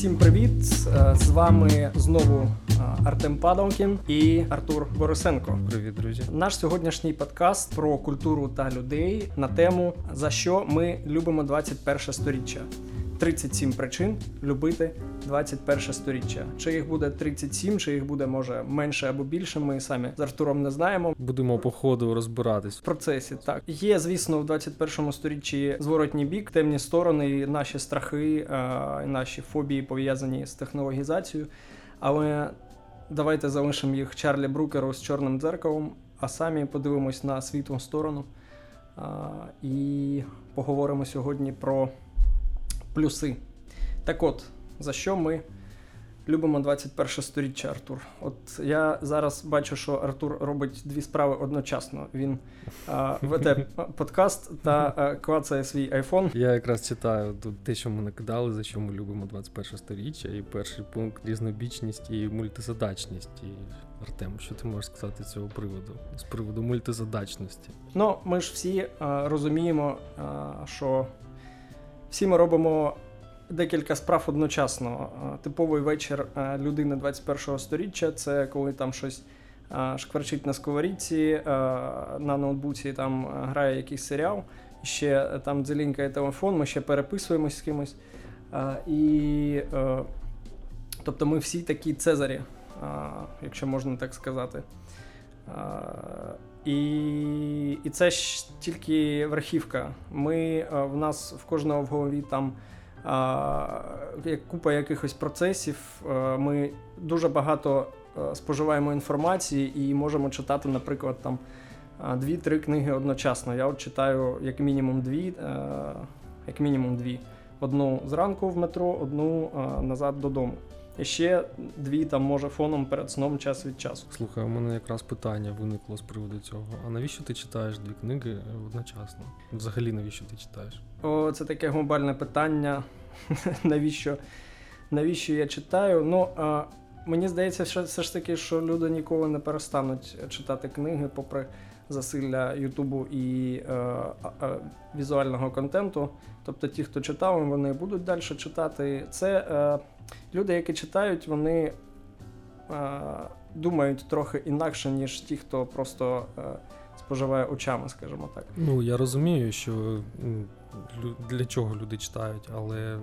Всім привіт! Е, З вами знову е, Артем Падалкін і Артур Борисенко. Привіт, друзі. Наш сьогоднішній подкаст про культуру та людей на тему за що ми любимо 21 сторіччя. 37 причин любити 21 сторіччя. Чи їх буде 37, чи їх буде може менше або більше. Ми самі з Артуром не знаємо. Будемо по ходу розбиратись. В процесі так є, звісно, в 21 сторіччі зворотній бік, темні сторони, і наші страхи, е, і наші фобії пов'язані з технологізацією. Але давайте залишимо їх Чарлі Брукеру з чорним дзеркалом, а самі подивимось на світлу сторону. Е, І поговоримо сьогодні про плюси. Так от, за що ми любимо 21 сторіччя, Артур? От я зараз бачу, що Артур робить дві справи одночасно. Він а, веде подкаст та а, клацає свій айфон. Я якраз читаю тут те, що ми накидали, за що ми любимо 21 сторіччя. І перший пункт різнобічність і мультизадачність. І Артем, що ти можеш сказати з цього приводу? З приводу мультизадачності? Ну, ми ж всі а, розуміємо, а, що всі ми робимо декілька справ одночасно. Типовий вечір людини 21-го сторіччя це коли там щось шкварчить на сковорідці, на ноутбуці там грає якийсь серіал, ще там дзелінькає телефон, ми ще переписуємось з кимось. І, е, тобто ми всі такі цезарі, якщо можна так сказати. А, І, це ж тільки верхівка. Ми в нас в кожного в голові там як купа якихось процесів. А, Ми дуже багато споживаємо інформації і можемо читати, наприклад, там дві-три книги одночасно. Я от читаю як мінімум дві, як мінімум дві. Одну зранку в метро, одну назад додому. І ще дві там може фоном перед сном час від часу. Слухай, у мене якраз питання виникло з приводу цього. А навіщо ти читаєш дві книги одночасно? Взагалі, навіщо ти читаєш? О, це таке глобальне питання. навіщо, навіщо я читаю? Ну, а, мені здається, що все ж таки, що люди ніколи не перестануть читати книги, попри засилля Ютубу і е, е, візуального контенту. Тобто ті, хто читав, вони будуть далі читати. Це е, люди, які читають, вони е, думають трохи інакше, ніж ті, хто просто е, споживає очами, скажімо так. Ну, я розумію, що для чого люди читають, але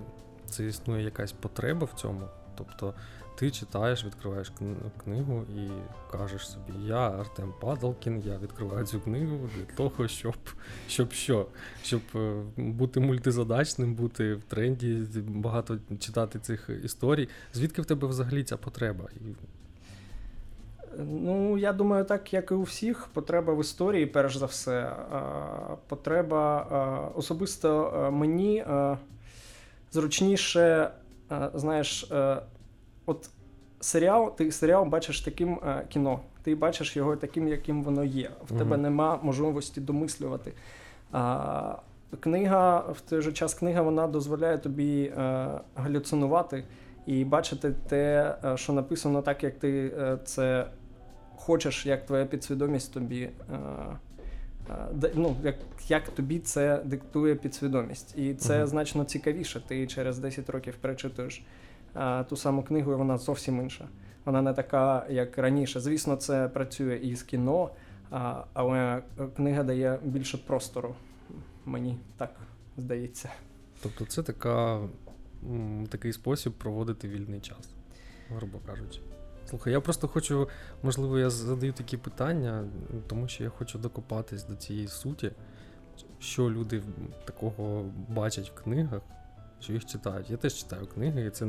це існує якась потреба в цьому. Тобто ти читаєш, відкриваєш книгу і кажеш собі, я Артем Падалкін, я відкриваю цю книгу для того, щоб, щоб що? Щоб е, бути мультизадачним, бути в тренді, багато читати цих історій. Звідки в тебе взагалі ця потреба? Ну, я думаю, так як і у всіх, потреба в історії, перш за все. Потреба особисто е, мені е, зручніше, знаєш, от серіал, ти серіал бачиш таким е, кіно, ти бачиш його таким, яким воно є. В Мгм. тебе нема можливості домислювати. А, Книга, в той же час книга вона дозволяє тобі е, галюцинувати і бачити те, е, що написано так, як ти е, це хочеш, як твоя підсвідомість тобі. е, е, Ну, як, як тобі це диктує підсвідомість. І це Мгм. значно цікавіше. Ти через 10 років перечитуєш ту саму книгу, і вона зовсім інша. Вона не така, як раніше. Звісно, це працює і з кіно, але е, книга дає більше простору. Мені так здається. Тобто це така, такий спосіб проводити вільний час, грубо кажучи. Слухай, я просто хочу, можливо, я задаю такі питання, тому що я хочу докопатись до цієї суті, що люди такого бачать в книгах, що їх читають. Я теж читаю книги, і це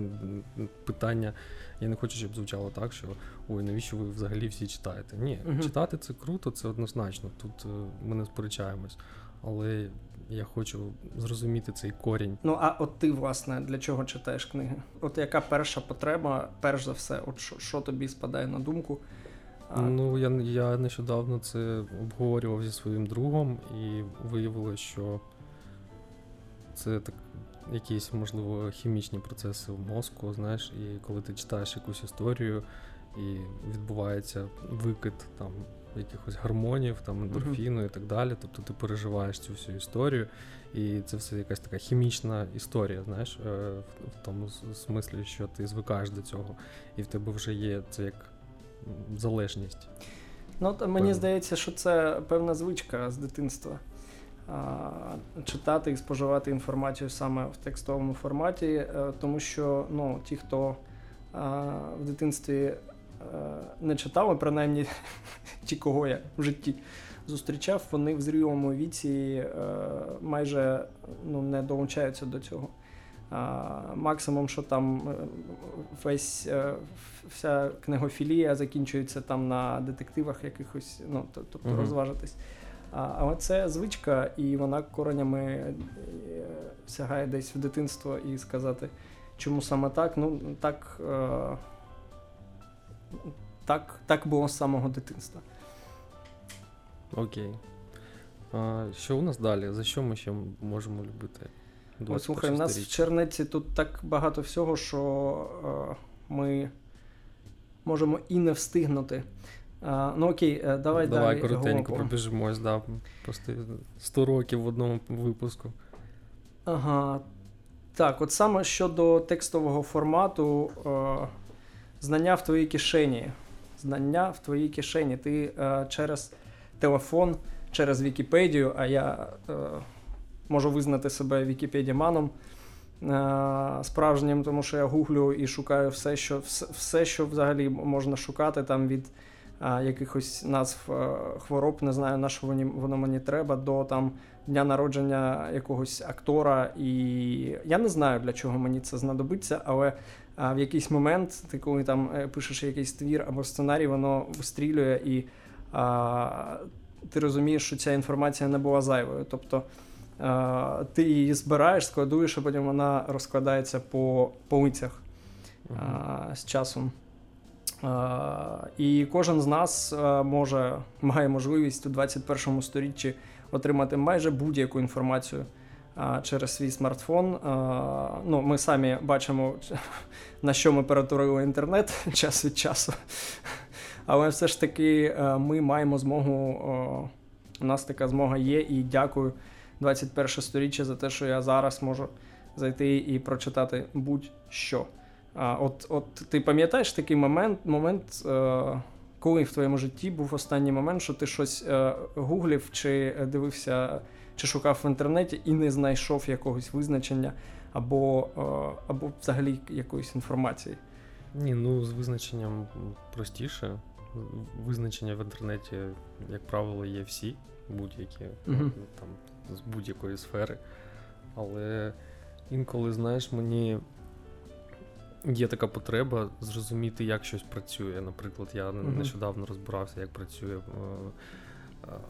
питання. Я не хочу, щоб звучало так, що ой, навіщо ви взагалі всі читаєте? Ні, Мгм. читати це круто, це однозначно. Тут е, ми не сперечаємось. Але я хочу зрозуміти цей корінь. Ну а от ти, власне, для чого читаєш книги? От яка перша потреба, перш за все, от що, що тобі спадає на думку? А, Ну, я, я нещодавно це обговорював зі своїм другом, і виявилося, що це так, якісь, можливо, хімічні процеси в мозку, знаєш, і коли ти читаєш якусь історію, і відбувається викид там якихось гармонів, там ендорфіну і так далі. Тобто ти переживаєш цю всю історію, і це все якась така хімічна історія, знаєш, е, в тому смислі, що ти звикаєш до цього, і в тебе вже є це як залежність. Ну, то мені здається, що це певна звичка з дитинства. Читати і споживати інформацію саме в текстовому форматі, е, тому що ну, ті, хто в дитинстві е, не читав, принаймні ті, кого я в житті зустрічав, вони в зрілому віці е, майже ну, не долучаються до цього. Максимум, що там весь вся книгофілія закінчується там на детективах якихось, ну тобто uh-huh. розважитись. А, Але це звичка, і вона коренями е, сягає десь в дитинство і сказати, чому саме так? Ну, так, е, так, так було з самого дитинства. Окей. А Що у нас далі? За що ми ще можемо любити? Ось, слухай, у нас в Чернеці тут так багато всього, що е, ми можемо і не встигнути. А, Ну окей, е, давай Давай далі. коротенько пробіжимось, да, просто 100 років в одному випуску. Ага. Так, от саме щодо текстового формату, е, знання в твоїй кишені. Знання в твоїй кишені. Ти е, через телефон, через Вікіпедію, а я е, можу визнати себе Вікіпедіманом, справжнім, тому що я гуглю і шукаю все, що все, все що взагалі можна шукати там від якихось назв а, е, хвороб, не знаю, на що воно, воно мені треба, до там дня народження якогось актора. І я не знаю, для чого мені це знадобиться, але а, в якийсь момент, ти коли там е, пишеш якийсь твір або сценарій, воно вистрілює і а, ти розумієш, що ця інформація не була зайвою. Тобто ти її збираєш, складуєш, а потім вона розкладається по полицях uh-huh. з часом. І кожен з нас може має можливість у 21 сторіччі отримати майже будь-яку інформацію через свій смартфон. Ну, Ми самі бачимо, на що ми перетворили інтернет час від часу. Але все ж таки ми маємо змогу. У нас така змога є, і дякую 21 сторіччя за те, що я зараз можу зайти і прочитати будь-що. А, От от ти пам'ятаєш такий момент, момент, е, коли в твоєму житті був останній момент, що ти щось е, гуглів чи дивився, чи шукав в інтернеті і не знайшов якогось визначення або, е, або взагалі якоїсь інформації? Ні, ну з визначенням простіше. Визначення в інтернеті, як правило, є всі будь-які. Uh-huh. Там з будь-якої сфери. Але інколи, знаєш, мені є така потреба зрозуміти, як щось працює. Наприклад, я mm-hmm. нещодавно розбирався, як працює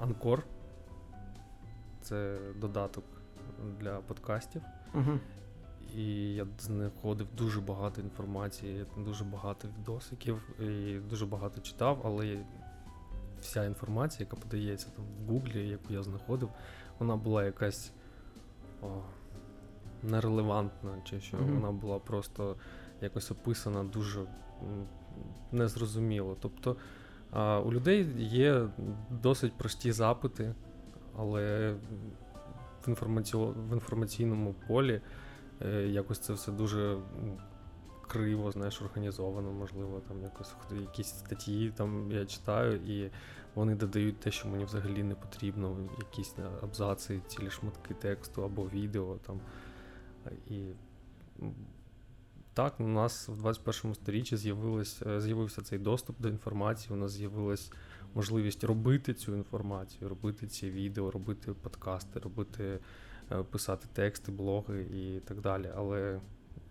Анкор. Це додаток для подкастів. Mm-hmm. І я знаходив дуже багато інформації, дуже багато відосиків і дуже багато читав, але вся інформація, яка подається там в Гуглі, яку я знаходив, вона була якась о, нерелевантна, чи що mm-hmm. вона була просто якось описана дуже незрозуміло. Тобто у людей є досить прості запити, але в, інформаці... в інформаційному полі е, якось це все дуже. Криво, знаєш, організовано, можливо, там якось якісь статті там я читаю, і вони додають те, що мені взагалі не потрібно, якісь абзаци, цілі шматки тексту або відео. там. І так, у нас в 21 сторіччі е, з'явився цей доступ до інформації, у нас з'явилась можливість робити цю інформацію, робити ці відео, робити подкасти, робити, е, писати тексти, блоги і так далі. Але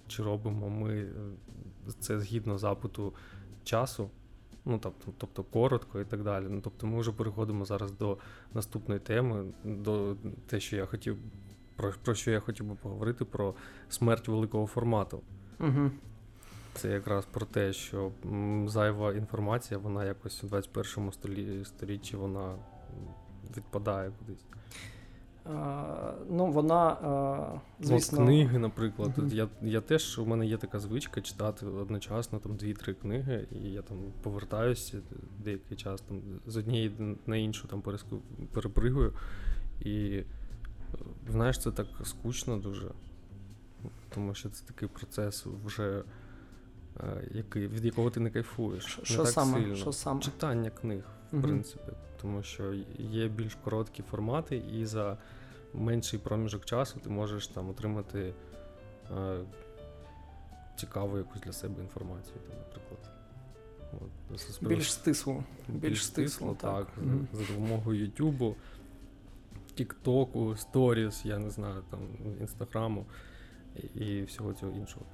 чи робимо ми е, це згідно запиту часу? ну тобто, тобто коротко і так далі. Ну тобто, ми вже переходимо зараз до наступної теми, до те, що я хотів про, про що я хотів би поговорити, про смерть великого формату. Угу. Це якраз про те, що зайва інформація, вона якось у 21 столітті вона відпадає кудись. ну, вона, звісно... От книги, наприклад. Uh-huh. Я я теж, у мене є така звичка читати одночасно там дві-три книги, і я там повертаюся деякий час там з однієї на іншу там перепригую. І знаєш, це так скучно дуже. Тому що це такий процес вже який, від якого ти не кайфуєш. Що не так саме? сильно. Що саме? Читання книг, в uh принципі. Тому що є більш короткі формати, і за менший проміжок часу ти можеш там отримати е, цікаву якусь для себе інформацію, там, наприклад. От, більш стисло. Більш, більш стисло, так. так mm За допомогою Ютубу, Тіктоку, Сторіс, я не знаю, там, Інстаграму і, всього цього іншого.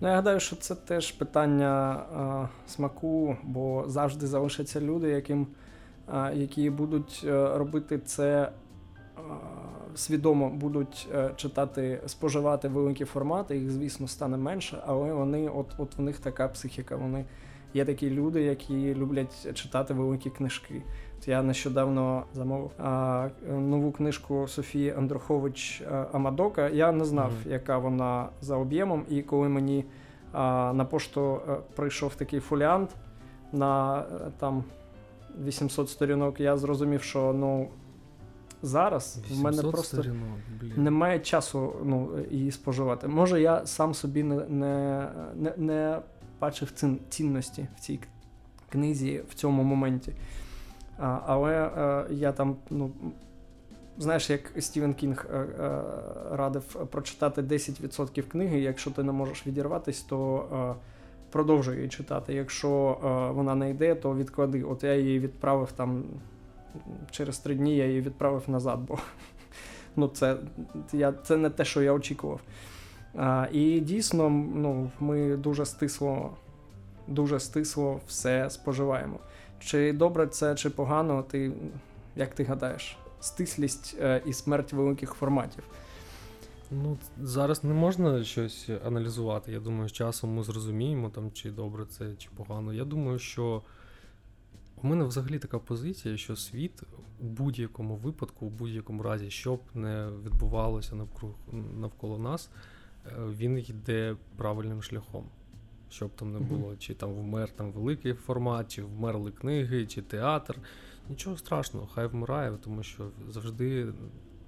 Ну, я гадаю, що це теж питання а, смаку, бо завжди залишаться люди, яким, а, які будуть а, е, робити це свідомо будуть е, читати, споживати великі формати, їх, звісно, стане менше, але вони, от от в них така психіка. Вони є такі люди, які люблять читати великі книжки. От Я нещодавно замовив а, нову книжку Софії Андрухович е, Амадока. Я не знав, mm-hmm. яка вона за об'ємом, і коли мені а, на пошту е, прийшов такий фоліант на там 800 сторінок, я зрозумів, що ну. Зараз в мене просто сторінок, немає часу ну, її споживати. Може, я сам собі не не, не, не бачив цінності в цій книзі в цьому моменті. А, Але е, я там, ну, знаєш, як Стівен Кінг е, е, радив прочитати 10% книги, якщо ти не можеш відірватись, то продовжуй її читати. Якщо вона не йде, то відклади. От я її відправив там через три дні я її відправив назад, бо ну, це я, це не те, що я очікував. А, І дійсно, ну, ми дуже стисло, дуже стисло все споживаємо. Чи добре це, чи погано, ти як ти гадаєш? Стислість е, і смерть великих форматів. Ну, зараз не можна щось аналізувати. Я думаю, з часом ми зрозуміємо, там, чи добре це, чи погано. Я думаю, що у мене взагалі така позиція, що світ у будь-якому випадку, у будь-якому разі, що б не відбувалося навколо нас, е, він йде правильним шляхом. Щоб там не було, чи там вмер там великий формат, чи вмерли книги, чи театр. Нічого страшного, хай вмирає, тому що завжди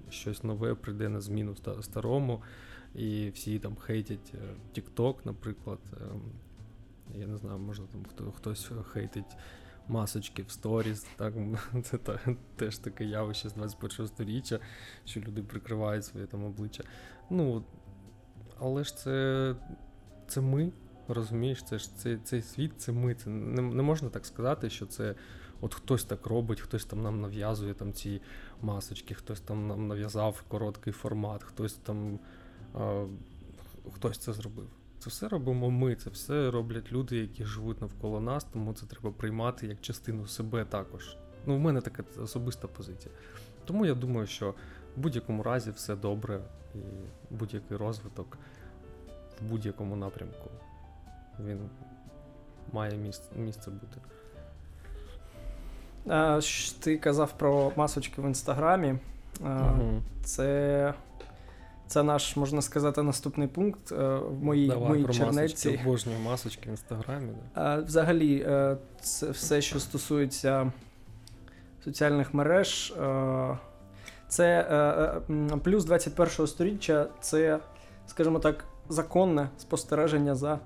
щось нове прийде на зміну старому, і всі там хейтять е, TikTok, наприклад. Ем, я не знаю, може там хто хтось хейтить масочки в сторіс. Так? Це та, теж таке явище з 21 століття, що люди прикривають своє там обличчя. Ну, Але ж це це ми, розумієш, це ж це, цей світ, це ми. Це Не не можна так сказати, що це от хтось так робить, хтось там нам нав'язує там ці масочки, хтось там нам нав'язав короткий формат, хтось там. А, Хтось це зробив. Це все робимо ми, це все роблять люди, які живуть навколо нас, тому це треба приймати як частину себе також. Ну, в мене така особиста позиція. Тому я думаю, що в будь-якому разі все добре і будь-який розвиток в будь-якому напрямку він має місце, місце бути. А, Ти казав про масочки в інстаграмі. Угу. Це це наш, можна сказати, наступний пункт е, в моїй Давай, моїй про чернетці. Масочки, обожнюю масочки в інстаграмі. Да. Взагалі, е, це все, що стосується соціальних мереж, е, це плюс 21 століття це, скажімо так, законне спостереження за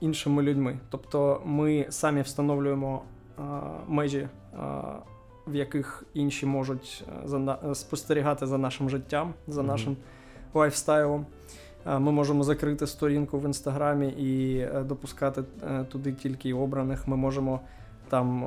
іншими людьми. Тобто ми самі встановлюємо межі. В яких інші можуть спостерігати за нашим життям, за нашим mm-hmm лайфстайлом. Ми можемо закрити сторінку в інстаграмі і е, допускати е, туди тільки обраних. Ми можемо там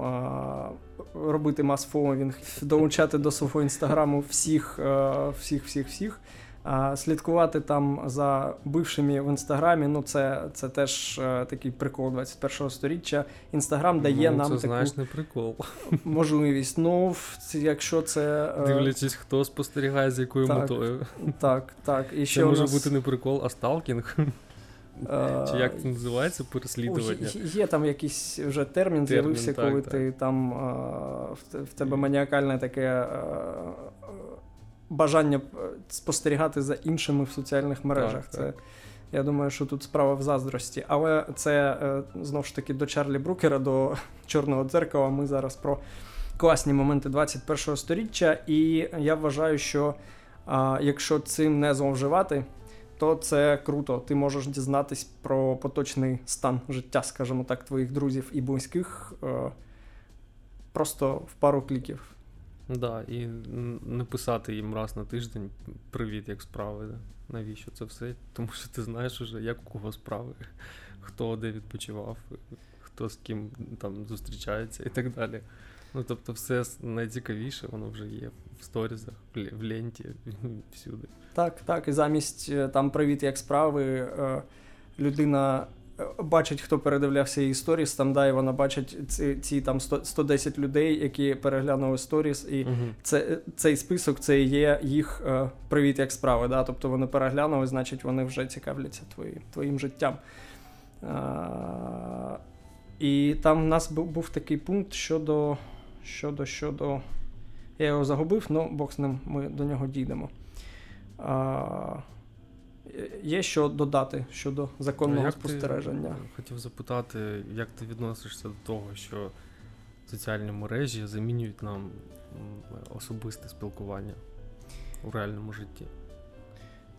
робити мас-фоловінг, долучати до свого інстаграму всіх, е, всіх, всіх, всіх. А слідкувати там за бившими в інстаграмі, ну це це теж е, такий прикол 21-го сторіччя. Інстаграм дає ну, нам це, таку знаєш, не прикол. можливість. Ну, якщо це. Е, Дивлячись, хто спостерігає, з якою так, метою. Так, так. І Це може нас... бути не прикол, а сталкінг. Чи як це називається переслідування? Є там якийсь вже термін, термін з'явився, коли так. ти там в тебе маніакальне таке бажання е, спостерігати за іншими в соціальних мережах. Так, це, так. Я думаю, що тут справа в заздрості. Але це е, знову ж таки до Чарлі Брукера, до Чорного дзеркала. Ми зараз про класні моменти 21-го сторіччя. І я вважаю, що а, якщо цим не зловживати, то це круто. Ти можеш дізнатись про поточний стан життя, скажімо так, твоїх друзів і близьких е, просто в пару кліків. Да, і не писати їм раз на тиждень привіт, як справи. Навіщо це все? Тому що ти знаєш уже, як у кого справи, хто де відпочивав, хто з ким там зустрічається і так далі. Ну, тобто, все найцікавіше, воно вже є в сторізах, в ле- ленті, всюди. Так, так. І замість е, там привіт, як справи, е, людина бачить, хто передивлявся її сторіс, там да, і вона бачить ці, ці там 100, 110 людей, які переглянули сторіс, і Угу. це, цей список це і є їх е, привіт, як справи. Да? Тобто вони переглянули, значить вони вже цікавляться твої, твоїм життям. А, і там в нас був, був такий пункт щодо. щодо, щодо. Я його загубив, але Бог з ним ми до нього дійдемо. А, є що додати щодо законного як спостереження. Ти, хотів запитати, як ти відносишся до того, що соціальні мережі замінюють нам особисте спілкування у реальному житті?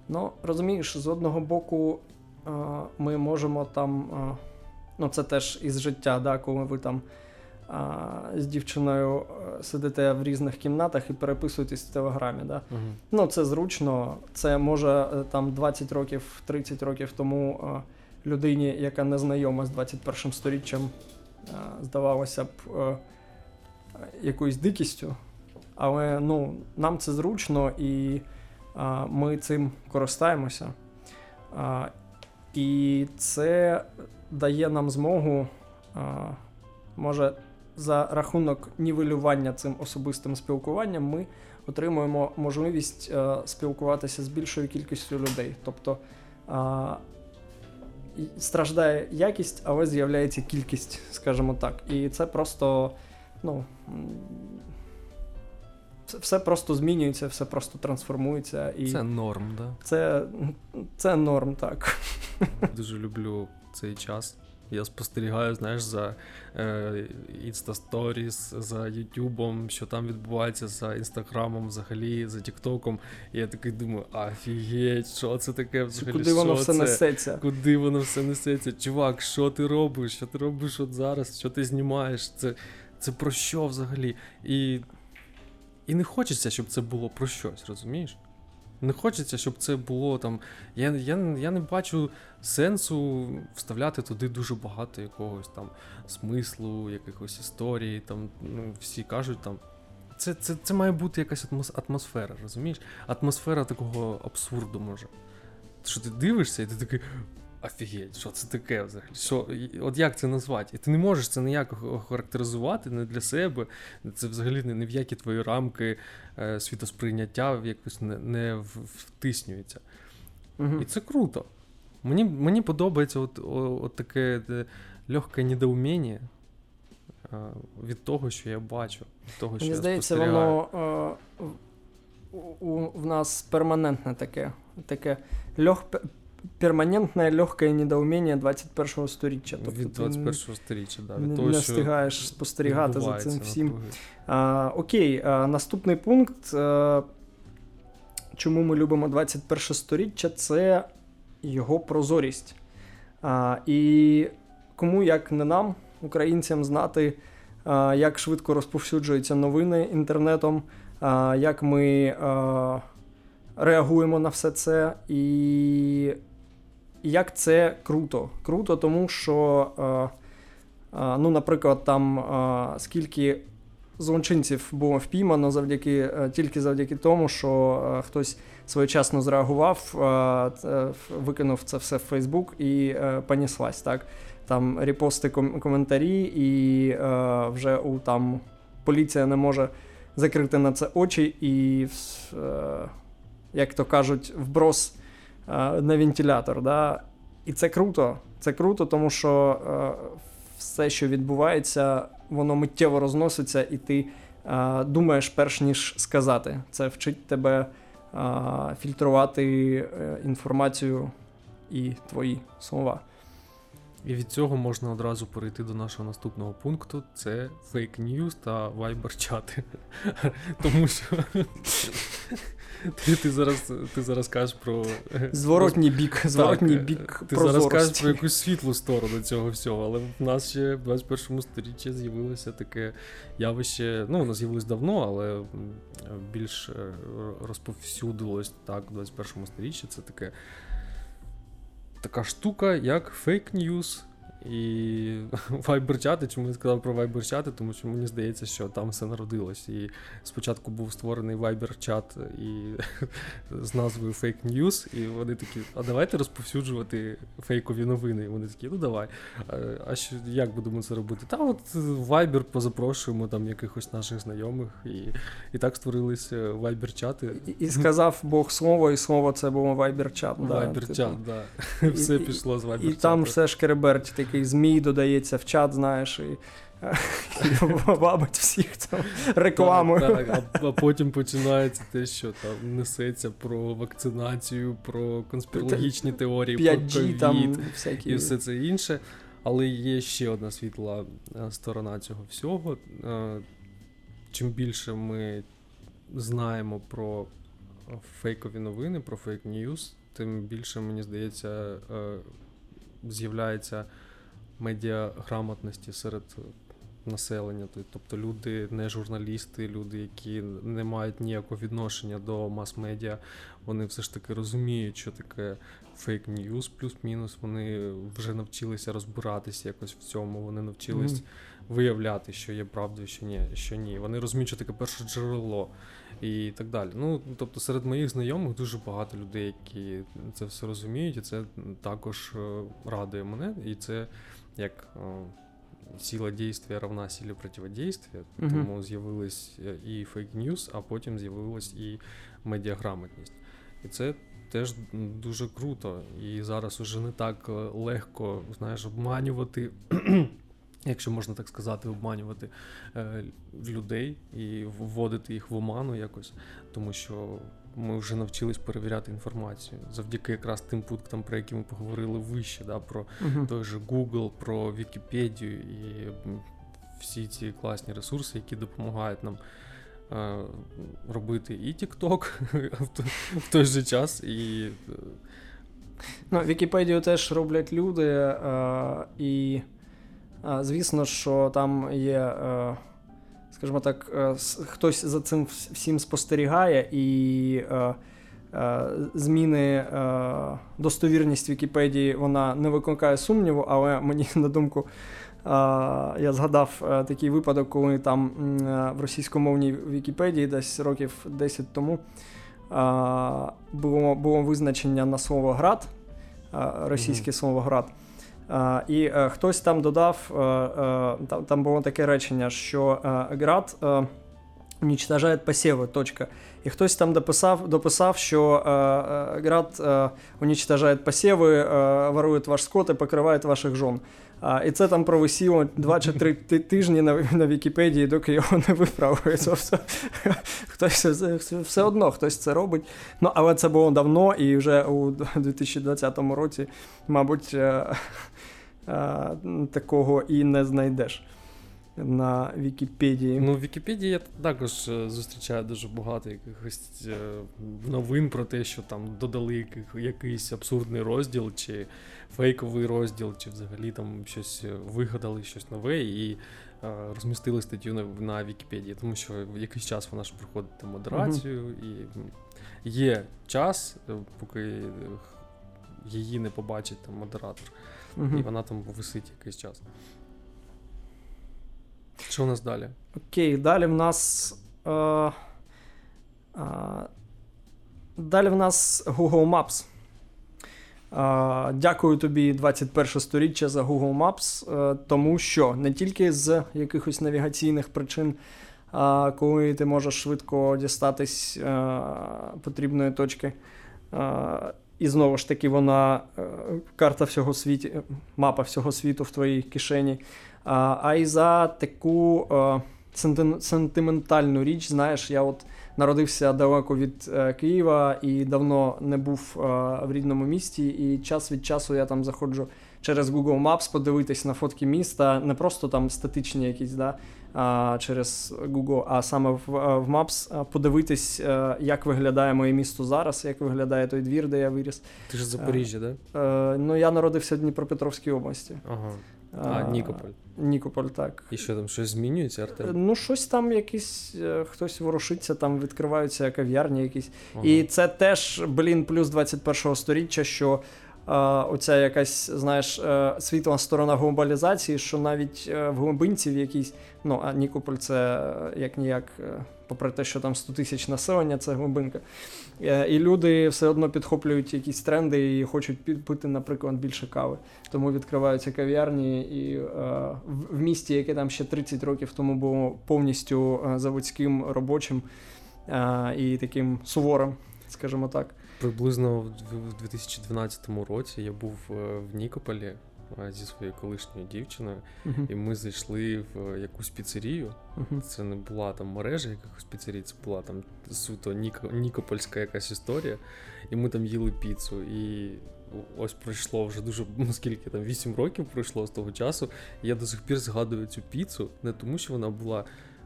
Ну, розумієш, з одного боку, ми можемо там. Ну, це теж із життя, да, коли ви там з дівчиною е, сидите в різних кімнатах і переписуєтесь в телеграмі. Да? Угу. Ну, це зручно. Це може е, там 20 років, 30 років тому е, людині, яка не знайома з 21 сторіччям, здавалося б якоюсь дикістю. Але ну, нам це зручно і а, ми цим користаємося. А, і це дає нам змогу, а, може, за рахунок нівелювання цим особистим спілкуванням, ми отримуємо можливість е, спілкуватися з більшою кількістю людей. Тобто страждає якість, але з'являється кількість, скажімо так. І це просто, ну. все просто змінюється, все просто трансформується. І Це норм, да? це, це норм, так. Дуже люблю цей час. Я спостерігаю, знаєш, за е, Insta за Ютубом, що там відбувається, за Інстаграмом, взагалі, за Тіктоком. І я такий думаю, офігеть, що це таке взагалі? Куди воно все це? несеться? Куди воно все несеться? Чувак, що ти робиш? Що ти робиш от зараз? Що ти знімаєш? Це, це про що взагалі? І, і не хочеться, щоб це було про щось, розумієш? Не хочеться, щоб це було там. Я, я, я не бачу сенсу вставляти туди дуже багато якогось там смислу, якихось історій. Там, ну, всі кажуть там. Це, це, це має бути якась атмос- атмосфера, розумієш? Атмосфера такого абсурду може. Що ти дивишся, і ти такий. Офігеть, що це таке взагалі? Що, от як це назвати? І ти не можеш це ніяк характеризувати не для себе. Це взагалі не, не в які твої рамки е, світосприйняття якось не, не втиснюється. Мгм. І це круто. Мені, мені подобається от, о- от таке легке недоуміння е, від того, що я бачу. Від того, що Мені я здається, воно е, у, у, в нас перманентне таке. таке лег, перманентне легке недоуміння 21-го сторіччя. Тобто від 21-го сторіччя, да, не, від того, не що встигаєш спостерігати за цим всім. А, окей, а, наступний пункт. А, чому ми любимо 21 сторіччя, це його прозорість. А, і кому як не нам, українцям, знати, а, як швидко розповсюджуються новини інтернетом, а, як ми а, реагуємо на все це, і як це круто. Круто, тому що, а, а, ну, наприклад, там а, скільки злочинців було впіймано завдяки е, тільки завдяки тому, що е, хтось своєчасно зреагував, е, викинув це все в Фейсбук і е, поніслась. Так? Там репости, ком- коментарі, і е, вже у там поліція не може закрити на це очі, і, е, як то кажуть, вброс е, на вентилятор. Да? І це круто. Це круто, тому що е, все, що відбувається, воно миттєво розноситься, і ти е, думаєш перш ніж сказати. Це вчить тебе е, фільтрувати е, інформацію і твої слова. І від цього можна одразу перейти до нашого наступного пункту: це фейк ньюс та вайбер чати. Тому що ти, ти зараз ти зараз кажеш про зворотній бік, зворотній так, бік Ти зараз кажеш про якусь світлу сторону цього всього, але в нас ще в 21 сторіччі з'явилося таке явище. Ну, воно з'явилось давно, але більш е, розповсюдилось так в 21 сторіччі. Це таке така штука, як фейк ньюс. І вайбер-чати, чому я сказав про вайбер-чати, тому що мені здається, що там все народилось. І спочатку був створений вайбер-чат і з назвою Fake News, і вони такі, а давайте розповсюджувати фейкові новини. І вони такі, ну давай. А що як будемо це робити? Та от вайбер позапрошуємо там якихось наших знайомих, і і так створились вайбер-чати. І, і сказав Бог слово, і слово це було вайбер-чат. Вайбер-чат, так. Да, да. Все пішло з вайбер-чату. І там все шкереберть такий змій додається в чат, знаєш, і, і вабить всіх там рекламою. Так, так, а, а потім починається те, що там несеться про вакцинацію, про конспірологічні теорії, 5G, про COVID там всякі... і все це інше. Але є ще одна світла сторона цього всього. Чим більше ми знаємо про фейкові новини, про фейк ньюс, тим більше, мені здається, з'являється медіаграмотності серед населення. Тобто люди не журналісти, люди, які не мають ніякого відношення до мас-медіа, вони все ж таки розуміють, що таке фейк ньюс плюс-мінус. Вони вже навчилися розбиратися якось в цьому. Вони навчились mm-hmm. виявляти, що є правдою, що ні, що ні. Вони розуміють, що таке перше джерело. І так далі. Ну, тобто, серед моїх знайомих дуже багато людей, які це все розуміють, і це також радує мене. І це як сила дійства равна силі противодействия, uh-huh. тому з'явились і фейк ньюс, а потім з'явилась і медіаграмотність. І це теж дуже круто. І зараз уже не так легко знаєш, обманювати. Якщо можна так сказати, обманювати е, людей і вводити їх в оману якось, тому що ми вже навчились перевіряти інформацію завдяки якраз тим пунктам, про які ми поговорили вище, да, про uh-huh. той же Google, про Вікіпедію і всі ці класні ресурси, які допомагають нам е, робити і TikTok в той же час. і... Ну, Вікіпедію теж роблять люди, е, і звісно, що там є. Скажімо так, е, хтось за цим всім спостерігає, і е, е, зміни достовірність Вікіпедії вона не викликає сумніву, але мені на думку. Я згадав такий випадок, коли там в російськомовній Вікіпедії десь років 10 тому було було визначення на слово град, російське слово град. І е, хтось там додав, е, е, там там було таке речення, що град уничтожає посіви, точка. І хтось там дописав, дописав що град уничтожає посіви, ворує ваш скот і покриває ваших жон. А, І це там провисіло 2 чи 3 тижні на на Вікіпедії, доки його не виправили. Все, хтось все, одно хтось це робить. Ну, Але це було давно, і вже у 2020 році, мабуть, а, такого і не знайдеш. На Вікіпедії. Ну, в Вікіпедії я також е, зустрічаю дуже багато якихось е, новин про те, що там додали якийсь абсурдний розділ, чи фейковий розділ, чи взагалі там щось е, вигадали, щось нове, і розмістили статтю на, на Вікіпедії, тому що в якийсь час вона ж проходить модерацію, uh-huh. і є час, поки її не побачить там модератор угу. і вона там висить якийсь час. Що у нас далі? Окей, далі в нас. Е, е, далі в нас Google Maps. Е, дякую тобі, 21 сторіччя, за Google Maps, е, тому що не тільки з якихось навігаційних причин, е, коли ти можеш швидко дістатись е, потрібної точки. І знову ж таки, вона е, карта всього світу, мапа всього світу в твоїй кишені. А й за таку сентиментальну річ. Знаєш, я от народився далеко від е, Києва і давно не був е, в рідному місті, і час від часу я там заходжу через Google Maps подивитись на фотки міста, не просто там статичні якісь, да, а, через Google, а саме в, е, в Maps подивитись, е, як виглядає моє місто зараз, як виглядає той двір, де я виріс. Ти ж з Запоріжжя, так? Да? Е, ну, я народився в Дніпропетровській області. Ага. А, Нікополь. Нікополь, так. І що там щось змінюється, Артем? Ну, щось там якісь, е, хтось ворушиться, там відкриваються кав'ярні якісь. Ага. І це теж, блін, плюс 21-го сторіччя, що оця якась, знаєш, е, світла сторона глобалізації, що навіть е, в глибинці в якійсь, ну, а Нікополь це е, як ніяк, попри те, що там 100 тисяч населення, це глибинка. І люди все одно підхоплюють якісь тренди і хочуть під- пити, наприклад, більше кави. Тому відкриваються кав'ярні, і в, місті, яке там ще 30 років тому було повністю заводським робочим і таким суворим, скажімо так. Приблизно в в 2012 році я був е, в Нікополі е, зі своєю колишньою дівчиною, Мгм. і ми зайшли в якусь піцерію. Мгм. Це не була там мережа якихось піцерій, це була там суто Ніко- Нікопольська якась історія. І ми там їли піцу. І ось пройшло вже дуже, ну скільки там, 8 років пройшло з того часу. І я до сих пір згадую цю піцу, не тому, що вона була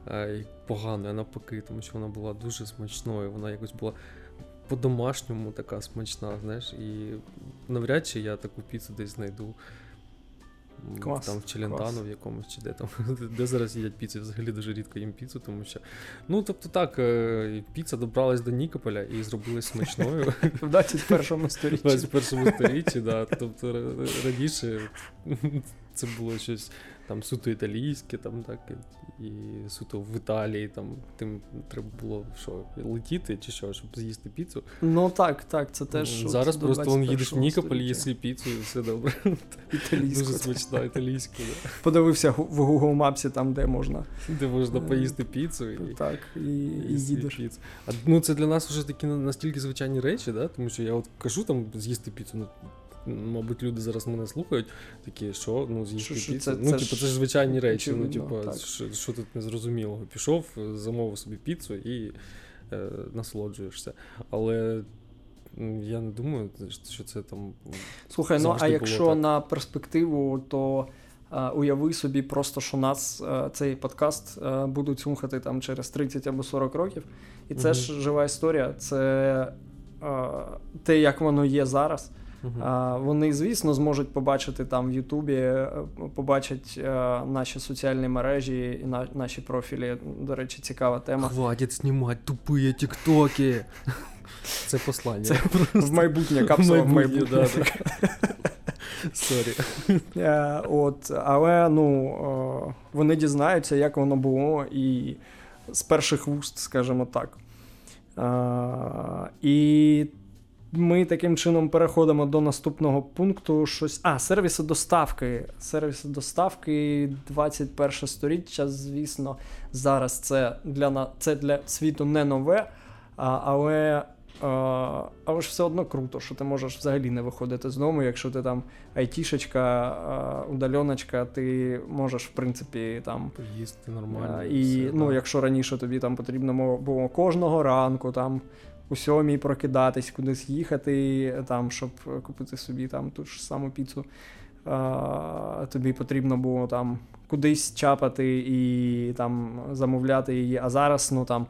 е, поганою, а навпаки, тому що вона була дуже смачною. Вона якось була по-домашньому така смачна, знаєш, і навряд чи я таку піцу десь знайду. Клас, Там в Челентано клас. в якомусь чи де там, де зараз їдять піцу. Взагалі дуже рідко їм піцу, тому що. Ну, тобто так, е, піца добралась до Нікополя і зробилась смачною В 21 в сторіччі. 21 сторіччі, да. Тобто раніше це було щось там суто італійське, там так, і суто в Італії, там тим треба було що, летіти чи що, щоб з'їсти піцу. Ну так, так, це теж. Зараз просто вон їдеш в Нікополь, їси піцу і все добре. Італійську. Дуже смачна італійська, да. Подивився в Google Maps, там, де можна. де можна Е, поїсти піцу і. Так, і, і їсти їдеш. піцу. А ну це для нас вже такі настільки звичайні речі, да? тому що я от кажу там з'їсти піцу. Ну, мабуть, люди зараз мене слухають, такі, що ну з'їсти піцу. це- ну, це типу, це ж звичайні речі. Ну, типу, що, що тут незрозумілого? Пішов, замовив собі піцу і е, насолоджуєшся. Але я не думаю, що це там. Слухай, ну а якщо так. на перспективу, то а, уяви собі просто, що нас а, цей подкаст а, будуть слухати там через 30 або 40 років. І це Мгм. ж жива історія, це те, як воно є зараз. А, Вони, звісно, зможуть побачити там в Ютубі, е, побачать е, наші соціальні мережі і наші профілі. До речі, цікава тема. Хватит знімати тупі тіктоки. Це послання. Це В майбутнє капсула в майбутнє. да. Sorry. Е, От, але ну, вони дізнаються, як воно було, і з перших вуст, скажімо так. І ми таким чином переходимо до наступного пункту. Щось. А, сервіси доставки. Сервіси доставки 21 сторіччя, звісно, зараз це для, на- це для світу не нове, а, але. Але ж все одно круто, що ти можеш взагалі не виходити з дому, якщо ти там айтішечка, удальоночка, ти можеш, в принципі, там. Поїсти нормально. І все, ну, да. якщо раніше тобі там потрібно було кожного ранку там у сьомій прокидатись, кудись їхати, там, щоб купити собі там ту ж саму піцу, е, тобі потрібно було там кудись чапати і там замовляти її. А зараз, ну там.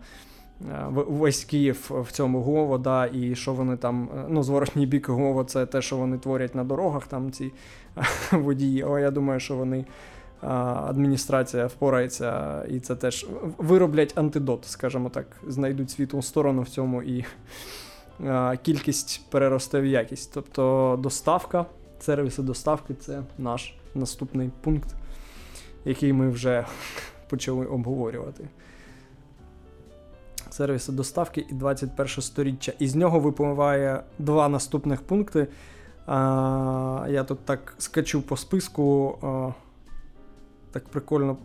е, Весь Київ в цьому Гово, да, і що вони там, е, ну, зворотній бік Гово, це те, що вони творять на дорогах, там ці водії. Але я думаю, що вони а, адміністрація впорається, і це теж вироблять антидот, скажімо так, знайдуть світлу сторону в цьому, і кількість переросте в якість. Тобто доставка, сервіси доставки це наш наступний пункт, який ми вже почали обговорювати. Сервіси доставки і 21 сторіччя. Із нього випливає два наступних пункти. А, я тут так скачу по списку. Так прикольно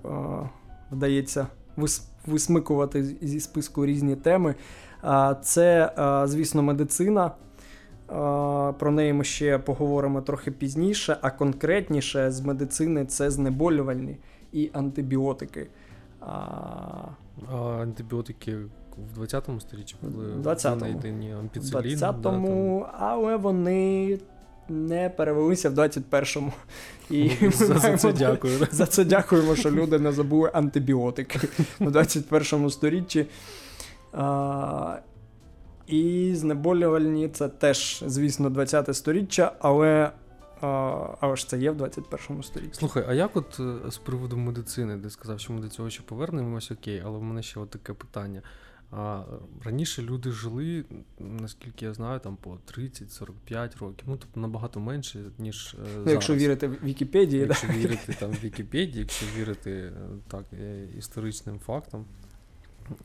вдається вис- висмикувати зі списку різні теми. Це, звісно, медицина. Про неї ми ще поговоримо трохи пізніше, а конкретніше з медицини це знеболювальні і антибіотики. А, А антибіотики в 20 сторіччі були 20-му. винайдені в ампіцилін. 20-му, але вони не перевелися в 21-му. І Ну, за, за це дякую. За це дякуємо, що люди не забули антибіотики у 21-му сторіччі. А, і знеболювальні це теж, звісно, 20 сторіччя, але, а, але ж це є в 21 сторіччі. Слухай, а як от е, з приводу медицини, ти сказав, що ми до цього ще повернемось, окей, але в мене ще от таке питання. А раніше люди жили, наскільки я знаю, там по 30-45 років, ну тобто набагато менше, ніж е, Ну, якщо вірити в Вікіпедії, Якщо вірити там в Вікіпедії, якщо вірити е, так, е, історичним фактам.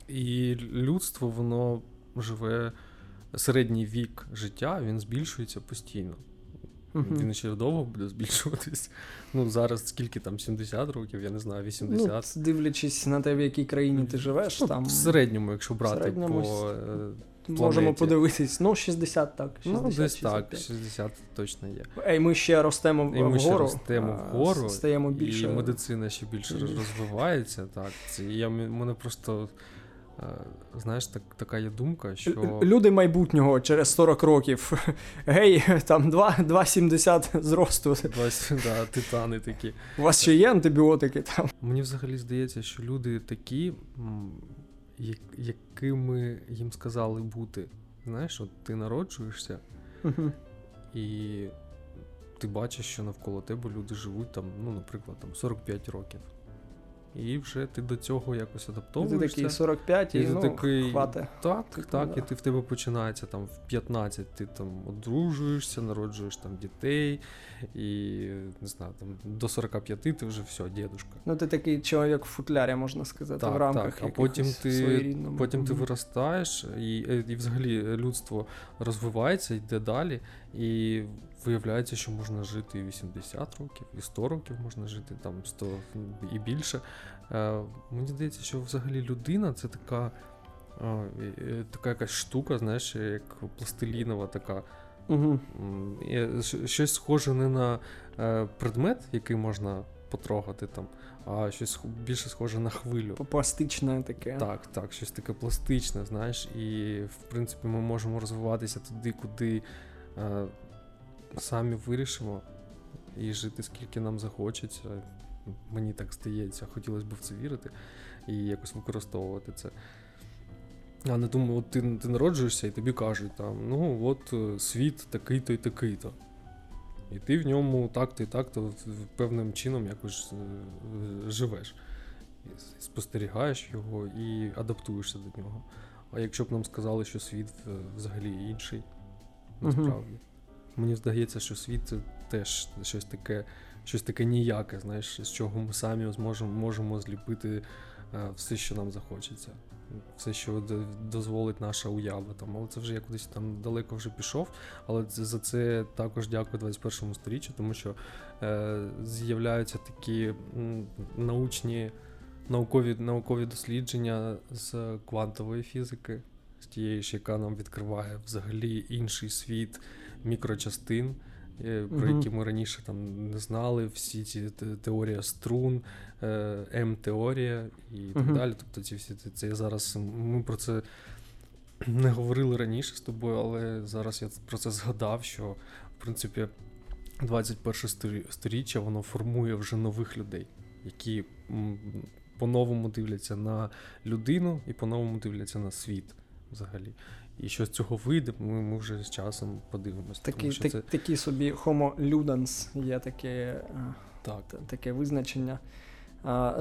І людство, воно живе середній вік життя, він збільшується постійно. Мгм. Він ще довго буде збільшуватись. Ну, зараз скільки там, 70 років, я не знаю, 80. Ну, дивлячись на те, в якій країні ти живеш, Ну, там В середньому, якщо брати середньому по. е, можемо подивитись. Ну, 60 так. 60, Ну, десь так, 60 точно є. Ей, ми ще ростемо І ми ще ростемо вгору, Стаємо більше. І медицина ще більше Більше. розвивається. Так, це я мене просто. Е, Знаєш, так, така є думка, що Люди майбутнього через 40 років. Гей, там 2, 2,70 зросту. Да, титани такі. У вас ще є антибіотики там? Мені взагалі здається, що люди такі, якими їм сказали бути. Знаєш, от ти народжуєшся, і ти бачиш, що навколо тебе люди живуть там, ну, наприклад, там 45 років. І вже ти до цього якось Ти такий 45 і, І ти ну, такий- хвати. Так, Типу, так, да. і ти в тебе починається там в 15, ти там одружуєшся, народжуєш там дітей, і не знаю, там до 45 ти вже все, дідушка. Ну, ти такий чоловік в футлярі, можна сказати, в рамках. так. А потім ти, потім ти виростаєш, і, і взагалі людство розвивається, йде далі, і виявляється, що можна жити і 80 років, і 100 років можна жити, там 100 і більше. Е, мені здається, що взагалі людина це така. е, е, Така якась штука, знаєш, як пластилінова така. Щ- Щось схоже не на предмет, який можна потрогати там, а щось більше схоже на хвилю. Пластичне таке. Так, так, щось таке пластичне, знаєш, і в принципі ми можемо розвиватися туди, куди самі вирішимо, і жити скільки нам захочеться. Мені так здається, хотілося б в це вірити і якось використовувати це. А не думаю, от ти, ти народжуєшся і тобі кажуть, там, ну от е, світ такий-то і такий-то. І ти в ньому так-то і так-то певним чином якось е, е, живеш. Спостерігаєш його і адаптуєшся до нього. А якщо б нам сказали, що світ взагалі інший, Насправді. Мені здається, що світ це теж щось таке, щось таке ніяке, знаєш, з чого ми самі зможемо можемо зліпити е, все, що нам захочеться. Все, що дозволить наша уява. Там, але це вже я кудись там далеко вже пішов. Але за це також дякую 21 сторіччю, тому що е, з'являються такі научні, наукові, наукові дослідження з квантової фізики, з тієї ж, яка нам відкриває взагалі інший світ мікрочастин. е, Про які ми раніше там не знали, всі ці теорія струн, е, М-теорія і так далі. Тобто ці всі це, зараз ми про це не говорили раніше з тобою, але зараз я про це згадав, що в принципі 21 сторі- сторіччя воно формує вже нових людей, які по-новому дивляться на людину і по-новому дивляться на світ взагалі. І що з цього вийде, ми, ми вже з часом подивимося. Такі, так, це такі собі homo ludens є таке, так. таке визначення.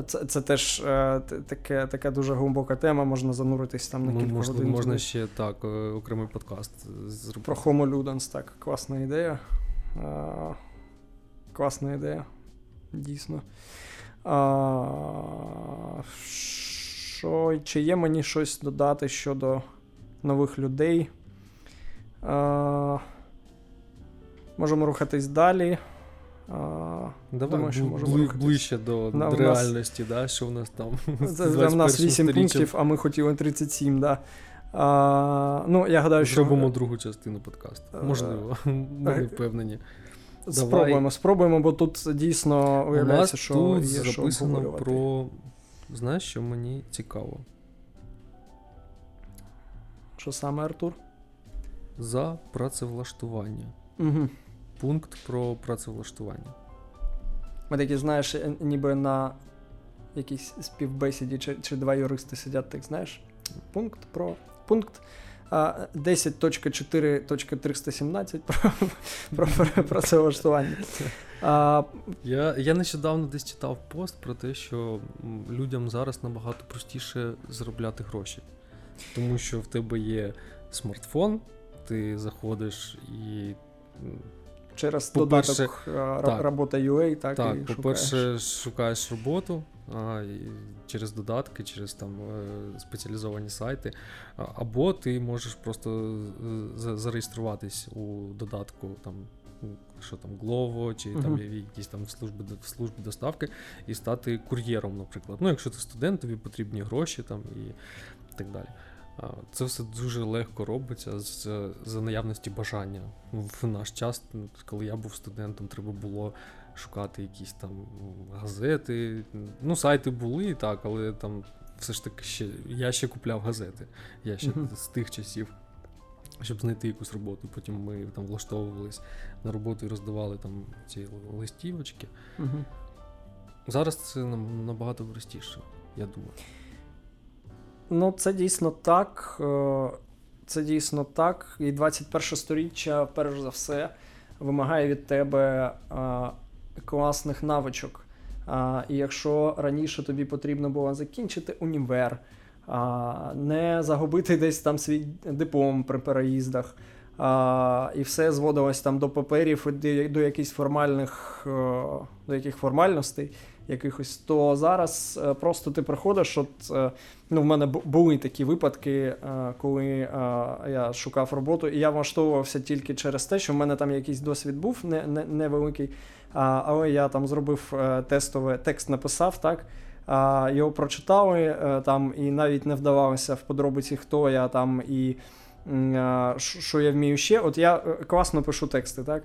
Це, це теж е, таке, така дуже глибока тема, можна зануритись там на кілька можна, годин. можна ще так, е, окремий подкаст зробити. Про Homo ludens, так, класна ідея. Класна ідея, дійсно. А, що, чи є мені щось додати щодо нових людей? А, можемо рухатись далі. А, Давай Думаю, що можемо бли- рухатись. ближче до, Да, в нас- да, що в нас там. це, в нас 8 сторіччям. пунктів, а ми хотіли 37, да. А, ну, я гадаю, що Зробимо другу частину подкасту. Е, Можливо, ми не е, впевнені. спробуємо, спробуємо, бо тут дійсно виявляється, що тут є записано обговорювати. про знаєш, що мені цікаво? Що саме, Артур? За працевлаштування. Угу. Пункт про працевлаштування. Ми такі, знаєш, е, ніби на якійсь співбесіді, чи, чи два юристи сидять, так знаєш. Пункт про пункт 10.4.317 про, про, про працевлаштування. А, Я, я нещодавно десь читав пост про те, що людям зараз набагато простіше заробляти гроші. Тому що в тебе є смартфон, ти заходиш і. через По-перше, додаток так. робота UA, так, Так, і по-перше, шукаєш роботу а, через додатки, через там е, спеціалізовані сайти. Або ти можеш просто е, зареєструватись у додатку там. Що там Glovo, чи там Мгм. є якісь там служби служби доставки, і стати кур'єром, наприклад. Ну, якщо ти студент, тобі потрібні гроші там і так далі. Це все дуже легко робиться з, за наявності бажання. В наш час, ну, коли я був студентом, треба було шукати якісь там газети. Ну, сайти були, так, але там все ж таки ще я ще купляв газети. Я ще Мгм. з тих часів, щоб знайти якусь роботу. Потім ми там влаштовувались на роботу і роздавали там ці листівочки. Мгм. Зараз це набагато простіше, я думаю. Ну, це дійсно так. е, Це дійсно так. І 21 сторіччя, перш за все, вимагає від тебе класних навичок. І якщо раніше тобі потрібно було закінчити універ, не загубити десь там свій диплом при переїздах, а, і все зводилось там до паперів до, якихось формальних, е, до яких формальностей якихось, то зараз е, просто ти приходиш, от е, ну, в мене були такі випадки, е, коли я шукав роботу, і я влаштовувався тільки через те, що в мене там якийсь досвід був не, не, невеликий, але я там зробив тестове, текст написав, так. Його прочитали там і навіть не вдавалося в подробиці, хто я там і що я вмію ще. От я е, класно пишу тексти, так.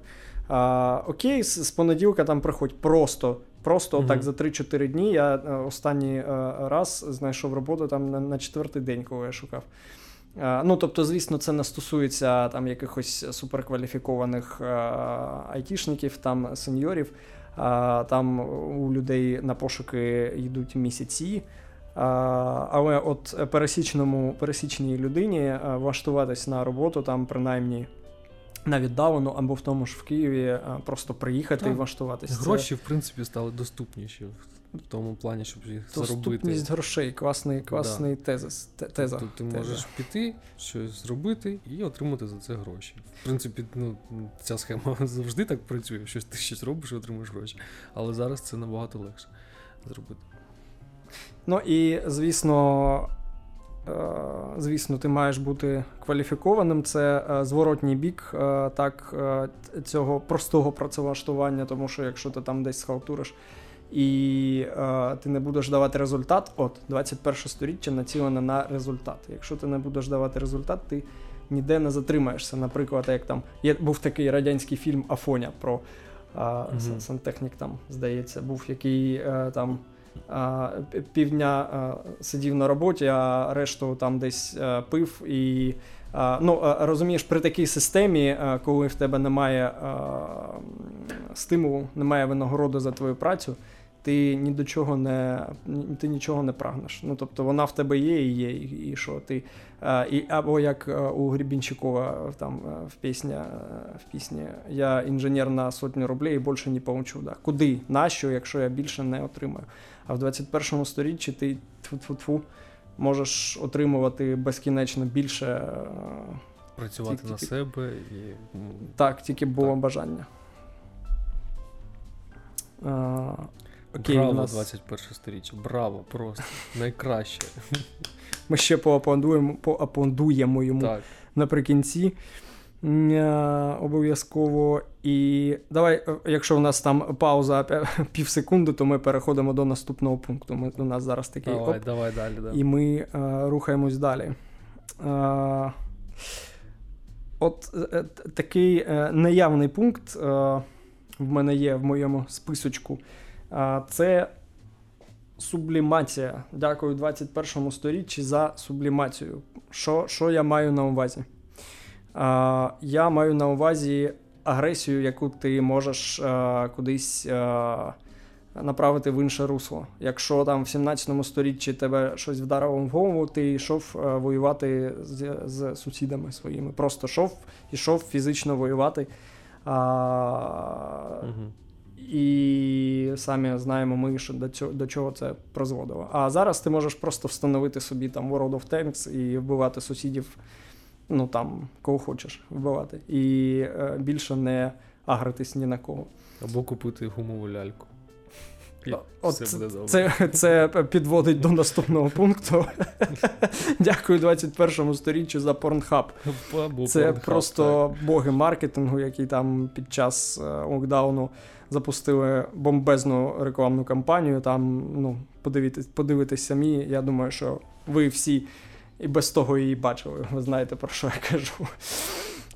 А, окей, з, понеділка там приходь просто. Просто Мгм. так за 3-4 дні я е, останній е, раз знайшов роботу там на, на четвертий день, коли я шукав. Ну, тобто, звісно, це не стосується там якихось суперкваліфікованих айтішників, там сеньорів. Там у людей на пошуки йдуть місяці. Але от пересічному, пересічній людині е, влаштуватись на роботу там принаймні на віддалену або в тому ж в Києві е, просто приїхати і Так. влаштуватись. Це Гроші, в принципі, стали доступніші в тому плані, щоб їх заробити. Доступність грошей, класний, класний тезис, теза. Тобто ти теза. можеш піти, щось зробити і отримати за це гроші. В принципі, ну, ця схема завжди так працює, що ти щось робиш і отримуєш гроші. Але зараз це набагато легше зробити. Ну і звісно, е, звісно, ти маєш бути кваліфікованим. Це е, зворотній бік е, так, е, цього простого працевлаштування, тому що якщо ти там десь схалтуриш і е, ти не будеш давати результат, от 21 сторіччя націлене на результат. Якщо ти не будеш давати результат, ти ніде не затримаєшся. Наприклад, як там є був такий радянський фільм Афоня про а, Мгм. сантехнік, там здається, був який е, там півдня сидів на роботі, а решту там десь пив. І ну, розумієш, при такій системі, коли в тебе немає стимулу, немає винагороди за твою працю. Ти ні до чого не ти нічого не прагнеш. Ну тобто вона в тебе є і є, і, і що ти. А, і, або як у Гребінчикова там в пісні, в пісні Я інженер на сотню рублей і більше не получу. Да. Куди? Нащо, якщо я більше не отримаю? А в 21 сторіччі ти тьфу-тьфу-тьфу, можеш отримувати безкінечно більше. е, Працювати Тільки- на тільки- себе і. Так, тільки було Так. бажання. А, окей, Браво, нас... 21 сторіччя. Браво, просто найкраще. Ми ще поаплодуємо, поаплодуємо йому Так. наприкінці. Е, Обов'язково. І давай, е, якщо у нас там пауза пів секунди, то ми переходимо до наступного пункту. Ми, у нас зараз такий Давай, оп, давай далі. Да. і ми е, рухаємось далі. Е, от такий неявний пункт е, в мене є в моєму списочку. Це сублімація. Дякую 21 сторіччі за сублімацію. Що що я маю на увазі? Я маю на увазі агресію, яку ти можеш кудись направити в інше русло. Якщо там в 17 сторіччі тебе щось вдарило в голову, ти йшов воювати з, з сусідами своїми. Просто йшов, йшов фізично воювати. А, угу. І самі знаємо ми, що до цього до чого це призводило. А зараз ти можеш просто встановити собі там World of Tanks і вбивати сусідів, ну там кого хочеш вбивати. І е, більше не агритись ні на кого. Або купити гумову ляльку. От все буде Це це підводить до наступного пункту. Дякую 21 сторіччю за Pornhub. Це просто боги маркетингу, які там під час е, локдауну запустили бомбезну рекламну кампанію. Там, ну, подивитись, подивитись самі. Я думаю, що ви всі і без того її бачили. Ви знаєте, про що я кажу.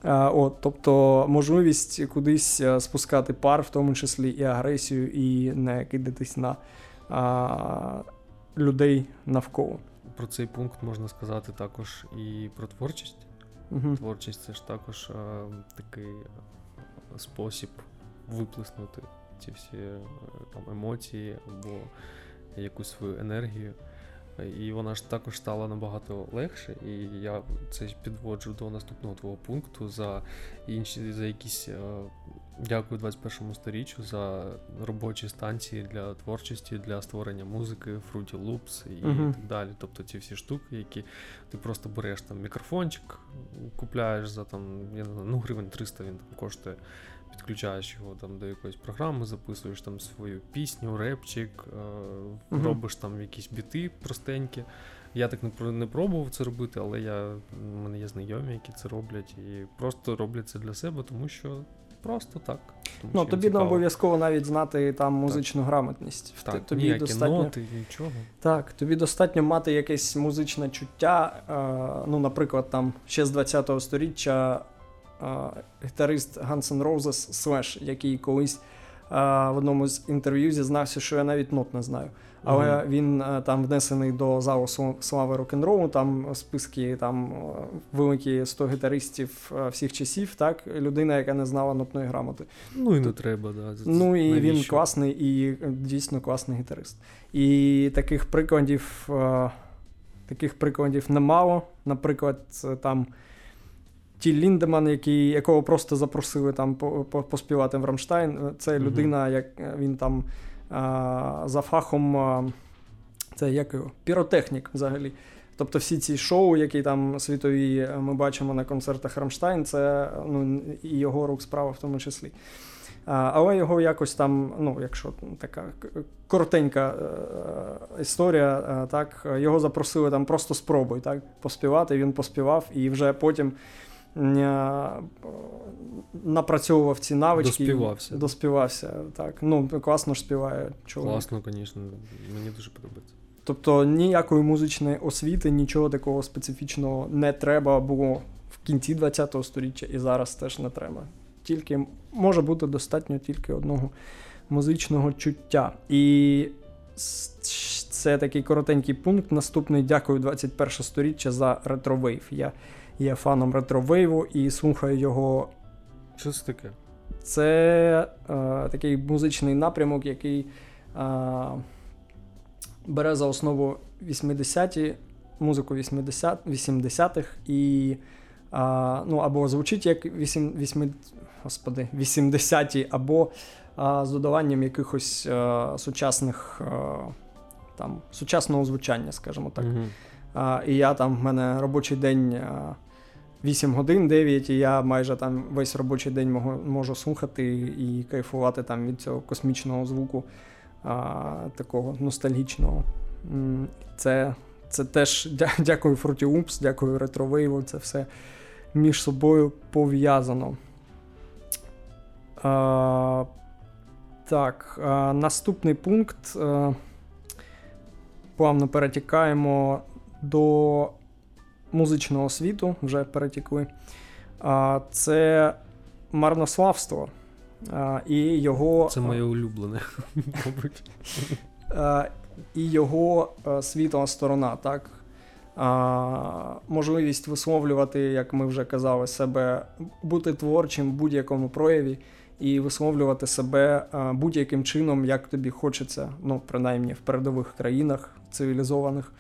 А, от, Тобто можливість кудись е, спускати пар, в тому числі і агресію, і не кидатись на а, людей навколо. Про цей пункт можна сказати також і про творчість. Угу. Творчість це ж також а, такий спосіб виплеснути ці всі е, там емоції або якусь свою енергію. І вона ж також стала набагато легше, і я це підводжу до наступного твого пункту за інші за якісь е, дякую 21 сторіччю за робочі станції для творчості, для створення музики, Fruity Loops і uh-huh. так далі. Тобто ці всі штуки, які ти просто береш там мікрофончик, купляєш за там, я не знаю, ну гривень 300 він там коштує підключаєш його там до якоїсь програми, записуєш там свою пісню, репчик, е, uh робиш там якісь біти простенькі. Я так не не пробував це робити, але я, в мене є знайомі, які це роблять, і просто роблять це для себе, тому що просто так. Тому ну, тобі не обов'язково навіть знати там музичну так. грамотність. Так, тобі ніякі достатньо... ноти, нічого. Так, тобі достатньо мати якесь музичне чуття. Е, ну, наприклад, там ще з 20-го сторіччя гітарист Guns N' Roses Slash, який колись в одному з інтерв'ю зізнався, що я навіть нот не знаю. Але mm-hmm. він там внесений до залу слави рок-н-ролу, там списки там великі 100 гітаристів всіх часів, так, людина, яка не знала нотної грамоти. Ну і не треба, да. Ну і Навіщо? він класний і дійсно класний гітарист. І таких прикладів, таких прикладів немало. Наприклад, там. Тіл Ліндеман, який, якого просто запросили там поспівати в Рамштайн. Це людина, як він там а, за фахом, а, це як його, піротехнік взагалі. Тобто всі ці шоу, які там світові ми бачимо на концертах Рамштайн, це ну, і його рук справа в тому числі. А, Але його якось там, ну, якщо така коротенька е, історія, е, так, його запросили там просто спробуй так, поспівати. Він поспівав і вже потім. Е, напрацьовував ці навички. Доспівався. Доспівався, так. Ну, класно ж співає чоловік. Класно, звісно, мені дуже подобається. Тобто ніякої музичної освіти, нічого такого специфічного не треба було в кінці ХХ століття і зараз теж не треба. Тільки може бути достатньо тільки одного музичного чуття. І це такий коротенький пункт. Наступний дякую 21 сторіччя за ретровейв. Я є фаном ретровейву і слухаю його. Що це таке? Це е, такий музичний напрямок, який е, бере за основу 80-ті, музику 80, 80-х і е, ну, або звучить як 8, 8, господи, 80-ті, або е, з додаванням якихось е, сучасних е, там, сучасного звучання, скажімо так. Угу. І я там в мене робочий день 8 годин, 9, і я майже там весь робочий день можу, слухати і кайфувати там від цього космічного звуку, такого ностальгічного. Це це теж дякую Fruity Loops, дякую Retrowave, це все між собою пов'язано. А, Так, а, наступний пункт. А, плавно перетікаємо до музичного світу, вже перетікли. Це марнославство. І його... Це моє улюблене, мабуть. і його світла сторона, так? А, можливість висловлювати, як ми вже казали, себе, бути творчим в будь-якому прояві і висловлювати себе будь-яким чином, як тобі хочеться, ну, принаймні в передових країнах цивілізованих.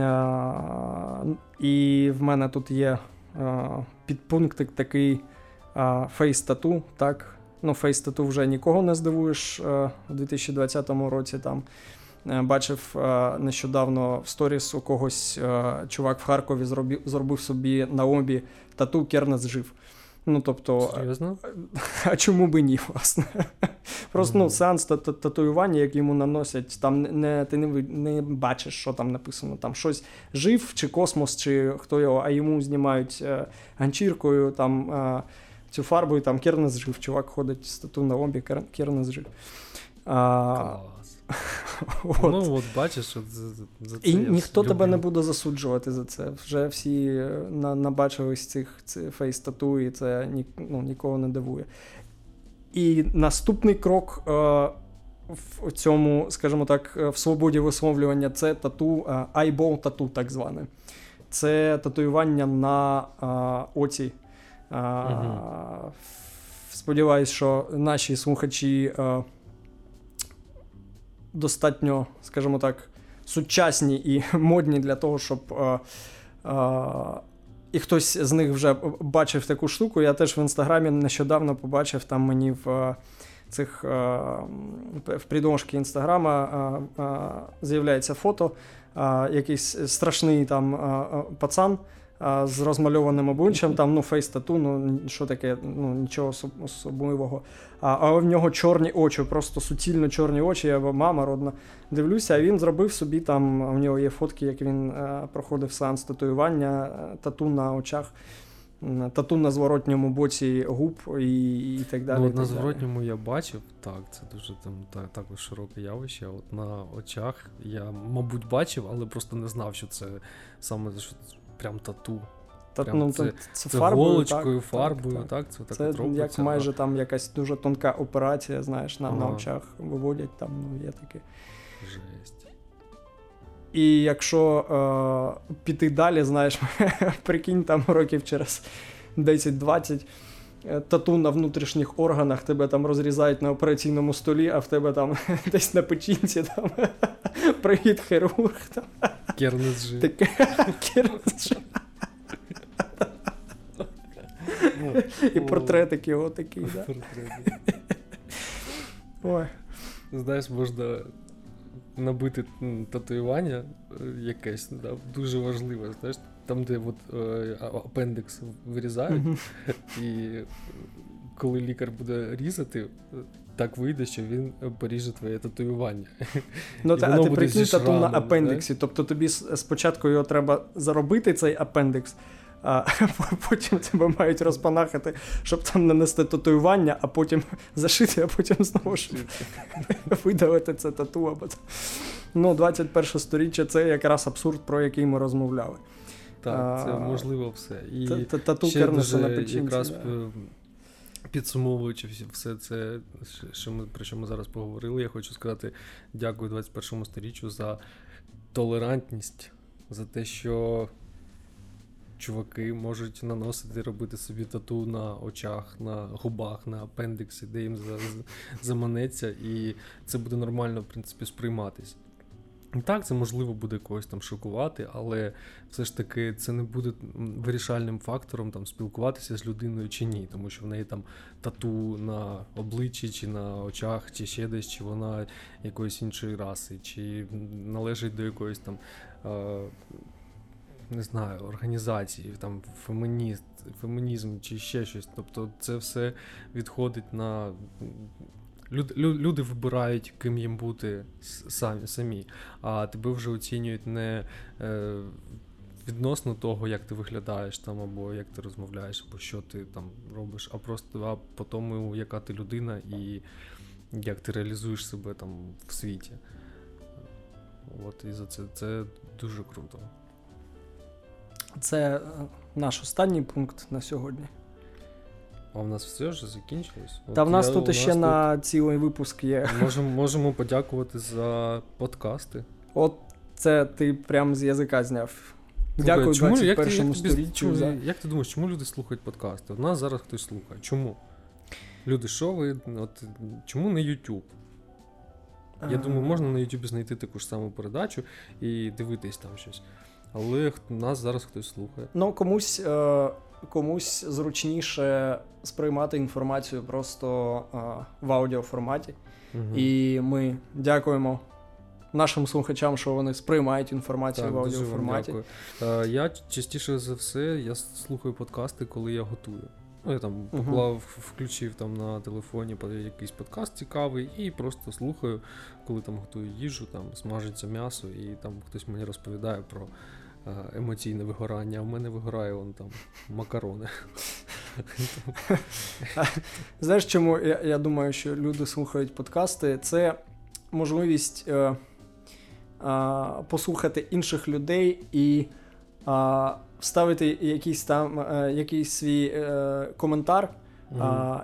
А, і в мене тут є підпунктик такий фейс-тату, так. Ну, фейс-тату вже нікого не здивуєш у 2020 році там. Е, бачив е, нещодавно в сторіс у когось е, чувак в Харкові зробив собі на обі тату Кернес жив. Ну, тобто, Серйозно? А чому би ні, власне? Просто mm-hmm. ну, сеанс та татуювання, як йому наносять, там не, ти не не бачиш, що там написано. Там щось жив, чи космос, чи хто його, а йому знімають е, ганчіркою, там е, цю фарбою, там Кернес жив. Чувак ходить з тату на обі, Кернес жив. А, от. Ну, от бачиш, от за, за це І ніхто люблю. тебе не буде засуджувати за це. Вже всі е, на, набачились цих фейс-тату, і це ні, ну, нікого не дивує. І наступний крок е, в цьому, скажімо так, е, в свободі висловлювання це тату, е, eyeball тату, так зване. Це татуювання на е, оці. Е, угу. Сподіваюсь, що наші слухачі достатньо, скажімо так, сучасні і модні для того, щоб. Е, е, і хтось з них вже бачив таку штуку. Я теж в інстаграмі нещодавно побачив там мені в е, цих в придомшки інстаграма з'являється фото, якийсь страшний там пацан з розмальованим обличчям, там ну фейс-тату, ну що таке, ну нічого особливого. А а в нього чорні очі, просто суцільно чорні очі. Я мама родна дивлюся, а він зробив собі там. У нього є фотки, як він а, проходив сеанс татуювання, тату на очах. Тату на зворотньому боці губ і і так далі. Ну, так На зворотньому далі. я бачив, так, це дуже там так, також широке явище. От на очах я, мабуть, бачив, але просто не знав, що це саме що прям тату. Та, прям ну, це, це, це фарбою, голочкою, так, фарбою, так, так, це так Це от робиться, як майже там якась дуже тонка операція, знаєш, на, ага. на очах виводять, там ну, є таке. Жесть. І якщо е, піти далі, знаєш, прикинь, там років через 10-20 е, тату на внутрішніх органах тебе там розрізають на операційному столі, а в тебе там десь на печінці там привіт, хірург. Там. Кернес жив. Кернес жив. І портретик його такий, да? Ой. Знаєш, можна набити татуювання е, якесь, да, дуже важливе, знаєш, там, де от, е, апендикс вирізають, і коли лікар буде різати, так вийде, що він поріже твоє татуювання. Ну, та, а ти прикинь тату на апендиксі. Тобто тобі спочатку його треба заробити, цей апендикс, а потім тебе мають розпанахати, щоб там нанести татуювання, а потім зашити, а потім знову ж видавити це тату. Або... Ну, 21 сторіччя це якраз абсурд, про який ми розмовляли. Так, це можливо все. І Тату на печінці. Якраз Підсумовуючи все це, про що ми зараз поговорили, я хочу сказати дякую 21 сторіччю за толерантність, за те, що чуваки можуть наносити, робити собі тату на очах, на губах, на апендиксі, де їм заманеться, і це буде нормально, в принципі, сприйматись. Так, це можливо буде когось там шокувати, але все ж таки це не буде вирішальним фактором там спілкуватися з людиною чи ні, тому що в неї там тату на обличчі, чи на очах, чи ще десь, чи вона якоїсь іншої раси, чи належить до якоїсь там. Е- не знаю, організації, там фемініст, фемінізм чи ще щось. Тобто це все відходить на Люди люди вибирають, ким їм бути самі, самі, а тебе вже оцінюють не е, відносно того, як ти виглядаєш там, або як ти розмовляєш, або що ти там робиш, а просто а по тому, яка ти людина і як ти реалізуєш себе там в світі. От і за це це дуже круто. Це е, наш останній пункт на сьогодні. А в нас все вже закінчилось. Та От в нас я- тут ще на цілий випуск є. тут можемо, можемо подякувати за подкасти. От це ти прям з язика зняв. Дякую чому, як, ти, як, 21 сторіччю. чому- за... як ти думаєш, чому люди слухають подкасти? У нас зараз хтось слухає. Чому? Люди, що ви? От, чому не YouTube? Я думаю, можна на YouTube знайти таку ж саму передачу і дивитись там щось. Але нас зараз хтось слухає. Ну, комусь, е, комусь зручніше сприймати інформацію просто е, в аудіоформаті. Мгм. І ми дякуємо нашим слухачам, що вони сприймають інформацію Так, в дуже вам дякую. Е, я частіше за все я слухаю подкасти, коли я готую. Ну, я там поклав, включив там на телефоні якийсь подкаст цікавий і просто слухаю, коли там готую їжу, там смажиться м'ясо, і там хтось мені розповідає про емоційне вигорання, а в мене вигорає вон там макарони. Знаєш, чому я, я думаю, що люди слухають подкасти? Це можливість е, а, послухати інших людей і а, вставити якийсь там е, якийсь свій е, коментар. А,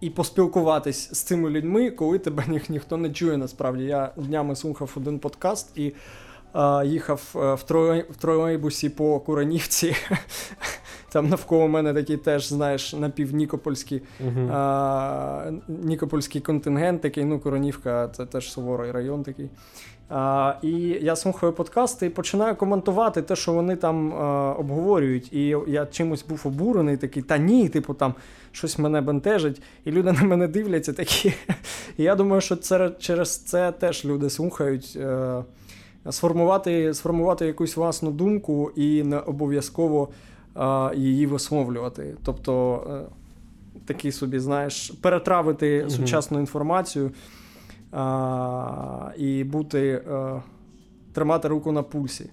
і поспілкуватись з цими людьми, коли тебе ні, ніхто не чує насправді. Я днями слухав один подкаст і їхав е, в, тролей, в тролейбусі по Куранівці. Там навколо мене такий теж, знаєш, напівнікопольський, Мгм. а, нікопольський контингент, такий, ну, Коронівка, це теж суворий район такий. А, і я слухаю подкасти і починаю коментувати те, що вони там а, обговорюють. І я чимось був обурений, такий, та ні, типу, там щось мене бентежить, і люди на мене дивляться такі. І я думаю, що це через це теж люди слухають. Е, сформувати, сформувати якусь власну думку і не обов'язково її висловлювати. Тобто, е, такий собі, знаєш, перетравити Мгм. сучасну інформацію а, і бути, е, тримати руку на пульсі.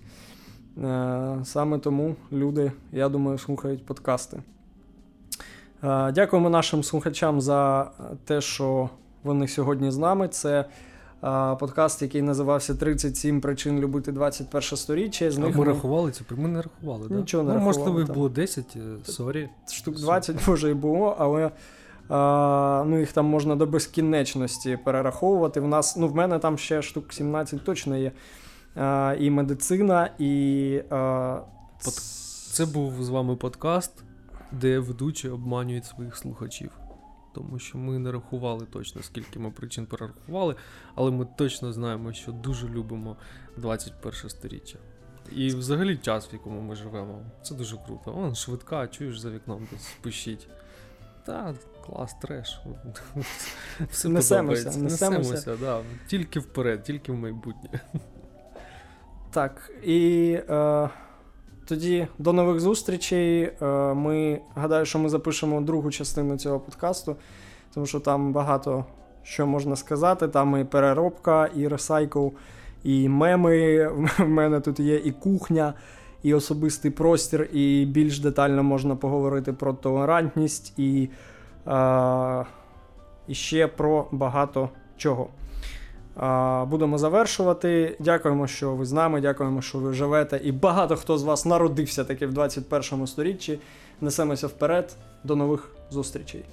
Е, Саме тому люди, я думаю, слухають подкасти. Е, Дякуємо нашим слухачам за те, що вони сьогодні з нами. Це подкаст, який називався 37 причин любити 21 сторіччя. З А них ми ми рахували ці, ми не рахували, так? Нічого не ну, рахували, можливо, їх було 10, е, sorry. штук 20 може і було, але а, ну, їх там можна до безкінечності перераховувати. В нас, ну, в мене там ще штук 17 точно є. А, і медицина, і. А, Под- Це був з вами подкаст, де ведучі обманюють своїх слухачів. Тому що ми не рахували точно, скільки ми причин перерахували, але ми точно знаємо, що дуже любимо 21 сторіччя. І взагалі час, в якому ми живемо. Це дуже круто. Вон швидка, чуєш за вікном десь пищить. Та, клас, треш. Все Несемося, несемося. Несемося, да. Тільки вперед, тільки в майбутнє. Так, і е, тоді до нових зустрічей. Е, ми гадаю, що ми запишемо другу частину цього подкасту, тому що там багато що можна сказати. Там і переробка, і ресайкл, і меми. В мене тут є і кухня, і особистий простір, і більш детально можна поговорити про толерантність і, е, і ще про багато чого. Будемо завершувати. Дякуємо, що ви з нами. Дякуємо, що ви живете. І багато хто з вас народився таки в 21 сторіччі. Несемося вперед. До нових зустрічей.